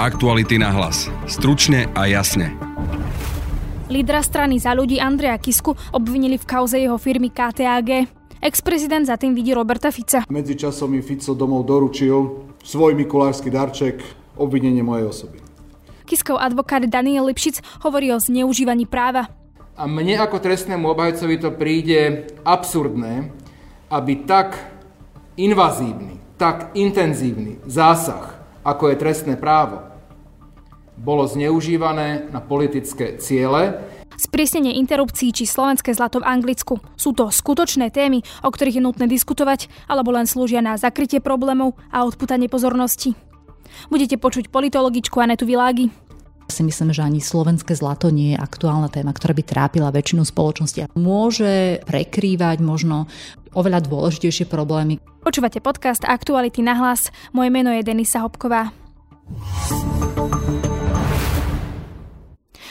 Aktuality na hlas. Stručne a jasne. Lídra strany za ľudí Andreja Kisku obvinili v kauze jeho firmy KTAG. Ex-prezident za tým vidí Roberta Fica. Medzičasom mi Fico domov doručil svoj mikulášsky darček, obvinenie mojej osoby. Kiskov advokát Daniel Lipšic hovorí o zneužívaní práva. A mne ako trestnému obhajcovi to príde absurdné, aby tak invazívny, tak intenzívny zásah, ako je trestné právo, bolo zneužívané na politické ciele. Sprísnenie interrupcií či slovenské zlato v Anglicku. Sú to skutočné témy, o ktorých je nutné diskutovať, alebo len slúžia na zakrytie problémov a odputanie pozornosti. Budete počuť politologičku Anetu Világi. Si myslím, že ani slovenské zlato nie je aktuálna téma, ktorá by trápila väčšinu spoločnosti. Môže prekrývať možno oveľa dôležitejšie problémy. Počúvate podcast Aktuality na hlas. Moje meno je Denisa Hopková.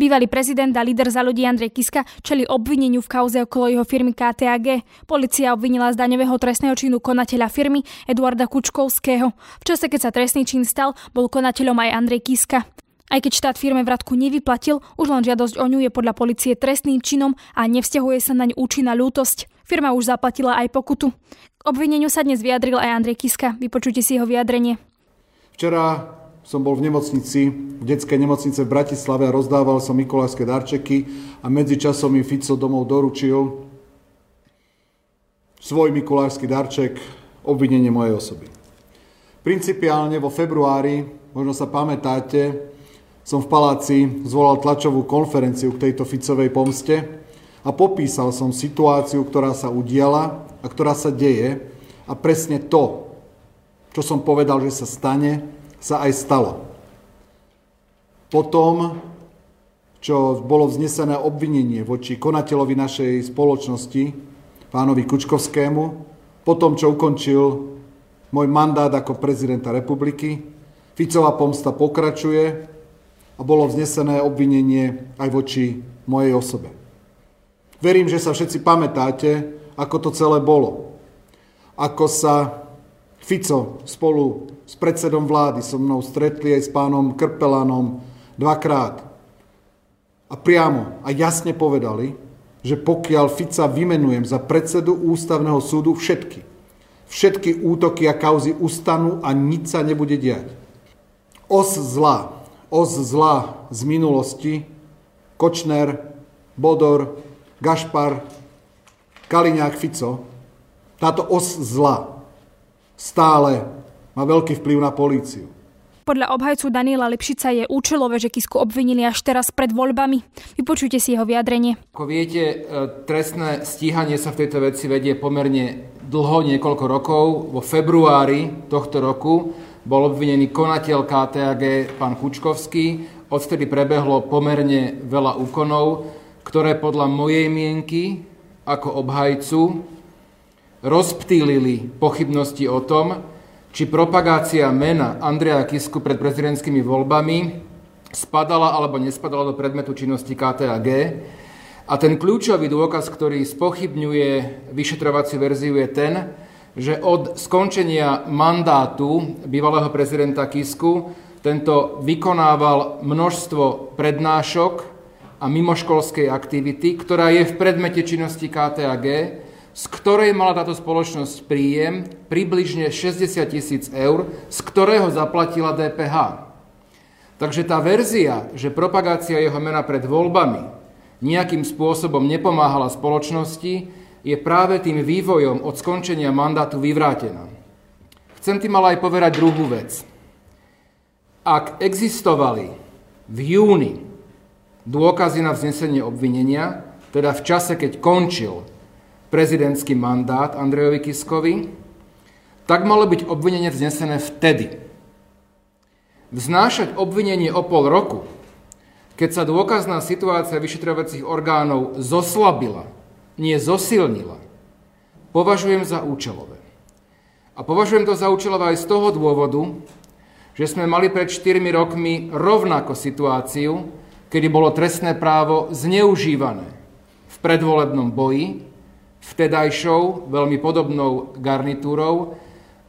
Bývalý prezident a líder za ľudí Andrej Kiska čeli obvineniu v kauze okolo jeho firmy KTAG. Polícia obvinila z daňového trestného činu konateľa firmy Eduarda Kučkovského. V čase, keď sa trestný čin stal, bol konateľom aj Andrej Kiska. Aj keď štát firme vratku nevyplatil, už len žiadosť o ňu je podľa policie trestným činom a nevzťahuje sa naň účinná ľútosť. Firma už zaplatila aj pokutu. K obvineniu sa dnes vyjadril aj Andrej Kiska. Vypočujte si jeho vyjadrenie. Včera som bol v nemocnici, v detskej nemocnice v Bratislave a rozdával som mikulášske darčeky a medzičasom mi Fico domov doručil svoj mikulášsky darček, obvinenie mojej osoby. Principiálne vo februári, možno sa pamätáte, som v paláci zvolal tlačovú konferenciu k tejto Ficovej pomste a popísal som situáciu, ktorá sa udiala a ktorá sa deje a presne to, čo som povedal, že sa stane, sa aj stalo. Potom, čo bolo vznesené obvinenie voči konateľovi našej spoločnosti, pánovi Kučkovskému, potom, čo ukončil môj mandát ako prezidenta republiky, Ficová pomsta pokračuje a bolo vznesené obvinenie aj voči mojej osobe. Verím, že sa všetci pamätáte, ako to celé bolo. Ako sa Fico spolu s predsedom vlády so mnou stretli aj s pánom Krpelanom dvakrát. A priamo a jasne povedali, že pokiaľ Fica vymenujem za predsedu ústavného súdu všetky, všetky útoky a kauzy ustanú a nič sa nebude diať. Os zla, os zla z minulosti, Kočner, Bodor, Gašpar, Kaliňák, Fico, táto os zla stále má veľký vplyv na políciu. Podľa obhajcu Daniela Lipšica je účelové, že Kisku obvinili až teraz pred voľbami. Vypočujte si jeho vyjadrenie. Ako viete, e, trestné stíhanie sa v tejto veci vedie pomerne dlho, niekoľko rokov. Vo februári tohto roku bol obvinený konateľ KTAG, pán Kučkovský. Odvtedy prebehlo pomerne veľa úkonov, ktoré podľa mojej mienky ako obhajcu rozptýlili pochybnosti o tom, či propagácia mena Andreja Kisku pred prezidentskými voľbami spadala alebo nespadala do predmetu činnosti KTAG. A ten kľúčový dôkaz, ktorý spochybňuje vyšetrovaciu verziu, je ten, že od skončenia mandátu bývalého prezidenta Kisku tento vykonával množstvo prednášok a mimoškolskej aktivity, ktorá je v predmete činnosti KTAG, z ktorej mala táto spoločnosť príjem približne 60 tisíc eur, z ktorého zaplatila DPH. Takže tá verzia, že propagácia jeho mena pred voľbami nejakým spôsobom nepomáhala spoločnosti, je práve tým vývojom od skončenia mandátu vyvrátená. Chcem tým ale aj povedať druhú vec. Ak existovali v júni dôkazy na vznesenie obvinenia, teda v čase, keď končil prezidentský mandát Andrejovi Kiskovi, tak malo byť obvinenie vznesené vtedy. Vznášať obvinenie o pol roku, keď sa dôkazná situácia vyšetrovacích orgánov zoslabila, nie zosilnila, považujem za účelové. A považujem to za účelové aj z toho dôvodu, že sme mali pred 4 rokmi rovnako situáciu, kedy bolo trestné právo zneužívané v predvolebnom boji vtedajšou, veľmi podobnou garnitúrou.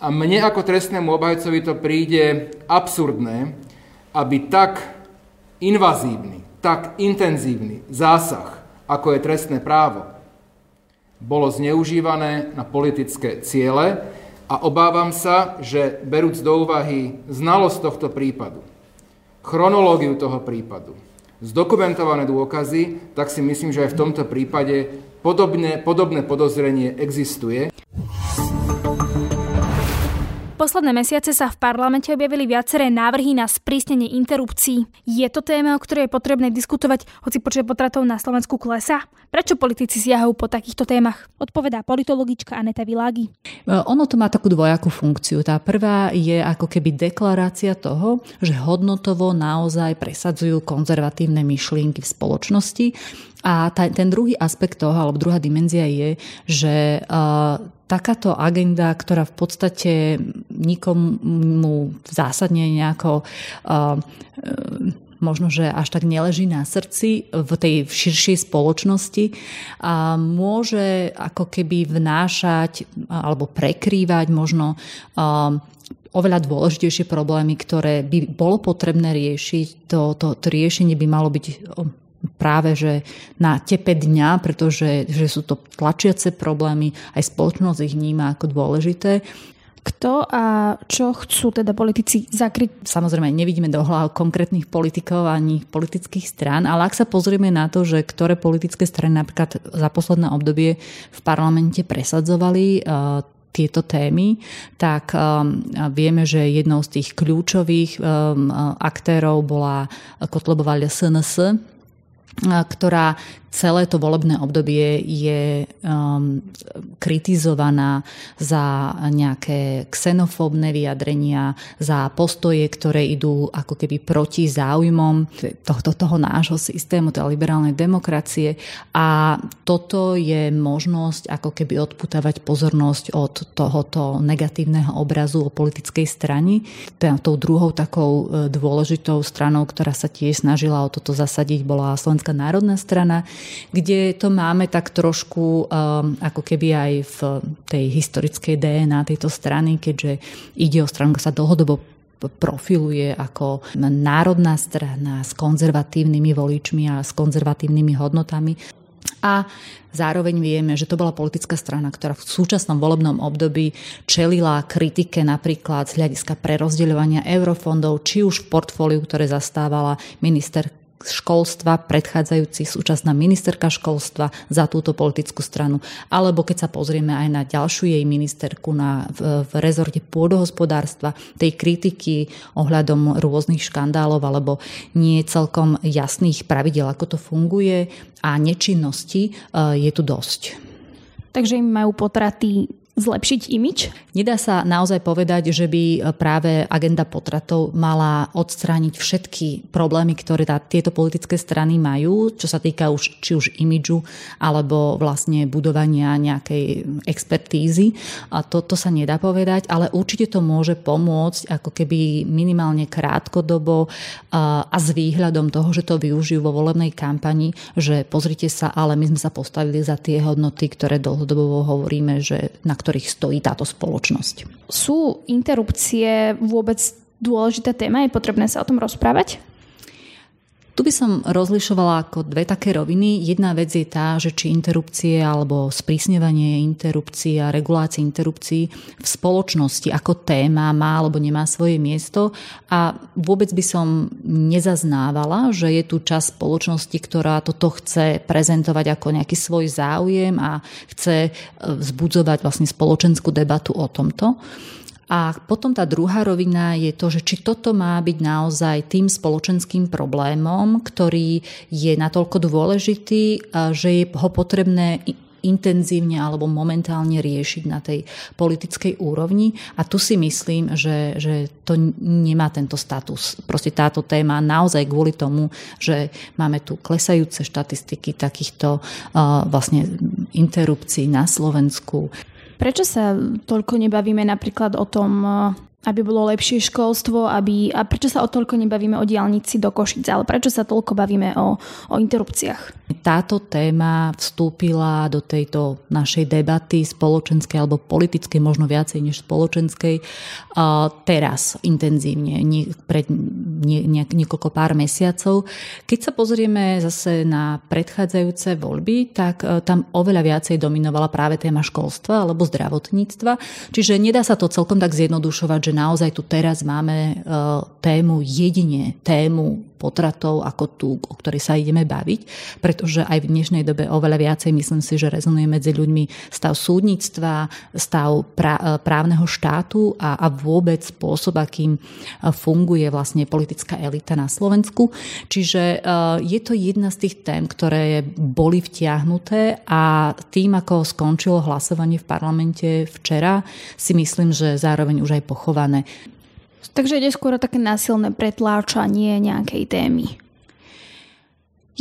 A mne ako trestnému obhajcovi to príde absurdné, aby tak invazívny, tak intenzívny zásah, ako je trestné právo, bolo zneužívané na politické ciele a obávam sa, že berúc do úvahy znalosť tohto prípadu, chronológiu toho prípadu, zdokumentované dôkazy, tak si myslím, že aj v tomto prípade podobné, podobné podozrenie existuje. Posledné mesiace sa v parlamente objavili viaceré návrhy na sprísnenie interrupcií. Je to téma, o ktorej je potrebné diskutovať, hoci počet potratov na Slovensku klesa? Prečo politici siahajú po takýchto témach? Odpovedá politologička Aneta Világi. E, ono to má takú dvojakú funkciu. Tá prvá je ako keby deklarácia toho, že hodnotovo naozaj presadzujú konzervatívne myšlienky v spoločnosti a tá, ten druhý aspekt toho, alebo druhá dimenzia je, že uh, takáto agenda, ktorá v podstate nikomu zásadne nejako uh, možno, že až tak neleží na srdci v tej širšej spoločnosti a môže ako keby vnášať alebo prekrývať možno oveľa dôležitejšie problémy, ktoré by bolo potrebné riešiť. To, to, to riešenie by malo byť práve že na tepe dňa, pretože že sú to tlačiace problémy, aj spoločnosť ich vníma ako dôležité. Kto a čo chcú teda politici zakryť? Samozrejme, nevidíme do hlav konkrétnych politikov ani politických strán, ale ak sa pozrieme na to, že ktoré politické strany napríklad za posledné obdobie v parlamente presadzovali uh, tieto témy, tak um, vieme, že jednou z tých kľúčových um, aktérov bola Kotlebová SNS, ktorá celé to volebné obdobie je um, kritizovaná za nejaké xenofóbne vyjadrenia, za postoje, ktoré idú ako keby proti záujmom tohto, toho nášho systému, tej liberálnej demokracie. A toto je možnosť ako keby odputávať pozornosť od tohoto negatívneho obrazu o politickej strane. Tou druhou takou e, dôležitou stranou, ktorá sa tiež snažila o toto zasadiť, bola Slovenská národná strana, kde to máme tak trošku um, ako keby aj v tej historickej DNA tejto strany, keďže ide o stranu, ktorá sa dlhodobo profiluje ako národná strana s konzervatívnymi voličmi a s konzervatívnymi hodnotami. A zároveň vieme, že to bola politická strana, ktorá v súčasnom volebnom období čelila kritike napríklad z hľadiska prerozdeľovania eurofondov, či už v portfóliu, ktoré zastávala minister školstva, predchádzajúci súčasná ministerka školstva za túto politickú stranu. Alebo keď sa pozrieme aj na ďalšiu jej ministerku na, v, v rezorte pôdohospodárstva, tej kritiky ohľadom rôznych škandálov alebo nie celkom jasných pravidel, ako to funguje a nečinnosti e, je tu dosť. Takže im majú potraty zlepšiť imič? Nedá sa naozaj povedať, že by práve agenda potratov mala odstrániť všetky problémy, ktoré tá, tieto politické strany majú, čo sa týka už, či už imidžu alebo vlastne budovania nejakej expertízy. A to, to sa nedá povedať, ale určite to môže pomôcť ako keby minimálne krátkodobo a, a s výhľadom toho, že to využijú vo volebnej kampani, že pozrite sa, ale my sme sa postavili za tie hodnoty, ktoré dlhodobo hovoríme, že na ktorých stojí táto spoločnosť. Sú interrupcie vôbec dôležitá téma? Je potrebné sa o tom rozprávať? Tu by som rozlišovala ako dve také roviny. Jedna vec je tá, že či interrupcie alebo sprísňovanie interrupcií a regulácie interrupcií v spoločnosti ako téma má alebo nemá svoje miesto. A vôbec by som nezaznávala, že je tu časť spoločnosti, ktorá toto chce prezentovať ako nejaký svoj záujem a chce e, vzbudzovať vlastne spoločenskú debatu o tomto. A potom tá druhá rovina je to, že či toto má byť naozaj tým spoločenským problémom, ktorý je natoľko dôležitý, že je ho potrebné intenzívne alebo momentálne riešiť na tej politickej úrovni. A tu si myslím, že, že to nemá tento status. Proste táto téma naozaj kvôli tomu, že máme tu klesajúce štatistiky takýchto uh, vlastne interrupcií na Slovensku, Prečo sa toľko nebavíme napríklad o tom, aby bolo lepšie školstvo, aby, a prečo sa o toľko nebavíme o diálnici do Košice, ale prečo sa toľko bavíme o, o interrupciách? Táto téma vstúpila do tejto našej debaty spoločenskej alebo politickej, možno viacej než spoločenskej, teraz intenzívne, nie, pred nie, nie, niekoľko pár mesiacov. Keď sa pozrieme zase na predchádzajúce voľby, tak e, tam oveľa viacej dominovala práve téma školstva alebo zdravotníctva. Čiže nedá sa to celkom tak zjednodušovať, že naozaj tu teraz máme e, tému jedine, tému potratov ako tú, o ktorej sa ideme baviť, pretože aj v dnešnej dobe oveľa viacej myslím si, že rezonuje medzi ľuďmi stav súdnictva, stav právneho štátu a, a vôbec spôsob, akým funguje vlastne politická elita na Slovensku. Čiže e, je to jedna z tých tém, ktoré boli vtiahnuté a tým, ako skončilo hlasovanie v parlamente včera, si myslím, že zároveň už aj pochované. Takže ide skôr také násilné pretláčanie nejakej témy.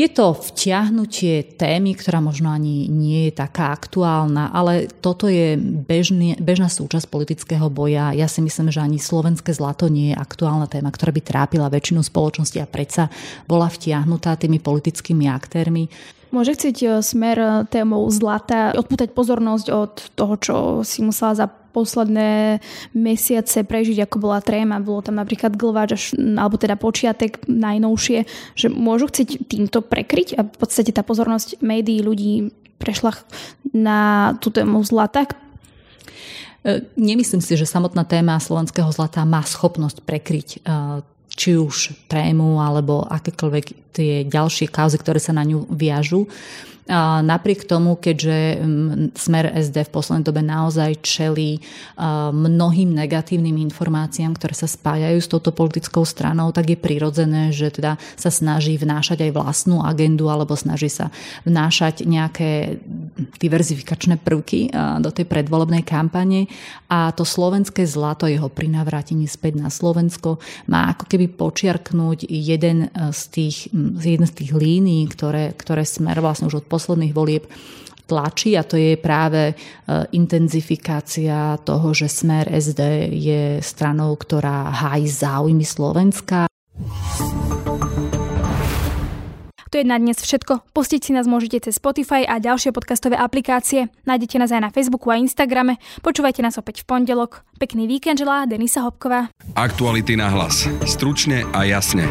Je to vťahnutie témy, ktorá možno ani nie je taká aktuálna, ale toto je bežný, bežná súčasť politického boja. Ja si myslím, že ani slovenské zlato nie je aktuálna téma, ktorá by trápila väčšinu spoločnosti a predsa bola vtiahnutá tými politickými aktérmi. Môže chcieť e, smer e, témou zlata odpútať pozornosť od toho, čo si musela za posledné mesiace prežiť, ako bola tréma. Bolo tam napríklad glváč, alebo teda počiatek najnovšie, že môžu chcieť týmto prekryť a v podstate tá pozornosť médií ľudí prešla na tú tému zlata, e, Nemyslím si, že samotná téma slovenského zlata má schopnosť prekryť či už trému alebo akékoľvek tie ďalšie kauzy, ktoré sa na ňu viažu. Napriek tomu, keďže mm, smer SD v poslednej dobe naozaj čelí mnohým negatívnym informáciám, ktoré sa spájajú s touto politickou stranou, tak je prirodzené, že teda sa snaží vnášať aj vlastnú agendu alebo snaží sa vnášať nejaké diverzifikačné prvky do tej predvolebnej kampane a to slovenské zlato, jeho prinavrátenie späť na Slovensko má ako keby počiarknúť jeden z tých, jeden z tých línií, ktoré, ktoré smer vlastne už od posledných volieb tlačí a to je práve e, intenzifikácia toho, že smer SD je stranou, ktorá hájí záujmy Slovenska. To je na dnes všetko. Pustiť si nás môžete cez Spotify a ďalšie podcastové aplikácie. Nájdete nás aj na Facebooku a Instagrame. Počúvajte nás opäť v pondelok. Pekný víkend želá Denisa Hopková. Aktuality na hlas. Stručne a jasne.